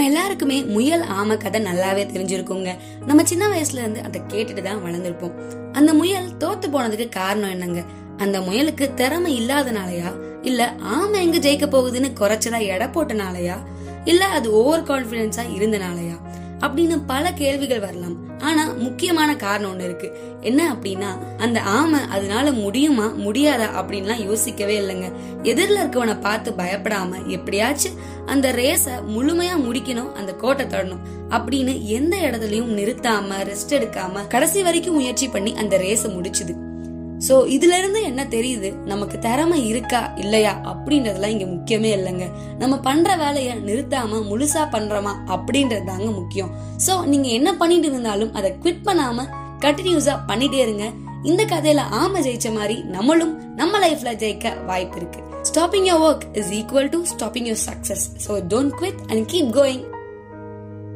நம்ம எல்லாருக்குமே முயல் ஆமை கதை நல்லாவே தெரிஞ்சிருக்குங்க. நம்ம சின்ன வயசுல இருந்து அதை கேட்டுட்டு தான் வளர்ந்துருப்போம். அந்த முயல் தோத்து போனதுக்கு காரணம் என்னங்க? அந்த முயலுக்கு திறமை இல்லாதனாலயா? இல்ல ஆமை எங்க ஜெயிக்க போகுதுன்னு குறைச்சதா எடை போட்டனாலயா? இல்ல அது ஓவர் கான்பிடன்ஸா இருந்தனாலயா? அப்படின்னு பல கேள்விகள் வரலாம். ஆனா முக்கியமான காரணம் ஒண்ணு இருக்கு. என்ன அப்படின்னா அந்த ஆமை அதனால முடியுமா முடியாதா அப்படின்லாம் யோசிக்கவே இல்லைங்க. எதிரில் இருக்கவனை பார்த்து பயப்படாம எப்படியாச்சும் அந்த ரேஸ முழுமையா முடிக்கணும் அந்த கோட்டை தொடணும் அப்படின்னு எந்த இடத்துலயும் நிறுத்தாம ரெஸ்ட் எடுக்காம கடைசி வரைக்கும் முயற்சி பண்ணி அந்த ரேஸை முடிச்சுது. சோ இதுல இருந்து என்ன தெரியுது? நமக்கு திறமை இருக்கா? இல்லையா? அப்படின்றதெல்லாம் இங்க முக்கியமே இல்லைங்க. நம்ம பண்ற வேலைய நிறுத்தாம முழுசா பண்றோமா? அப்படின்றது தாங்க முக்கியம். சோ நீங்க என்ன பண்ணிட்டு இருந்தாலும் அதை குவிட் பண்ணாம கண்டினியூஸா பண்ணிட்டே இருங்க. இந்த கதையில ஆமை ஜெயிச்ச மாதிரி நம்மளும் நம்ம லைஃப்ல ஜெயிக்க வாய்ப்பு இருக்கு. Stopping your work is equal to stopping your success so don't quit and keep going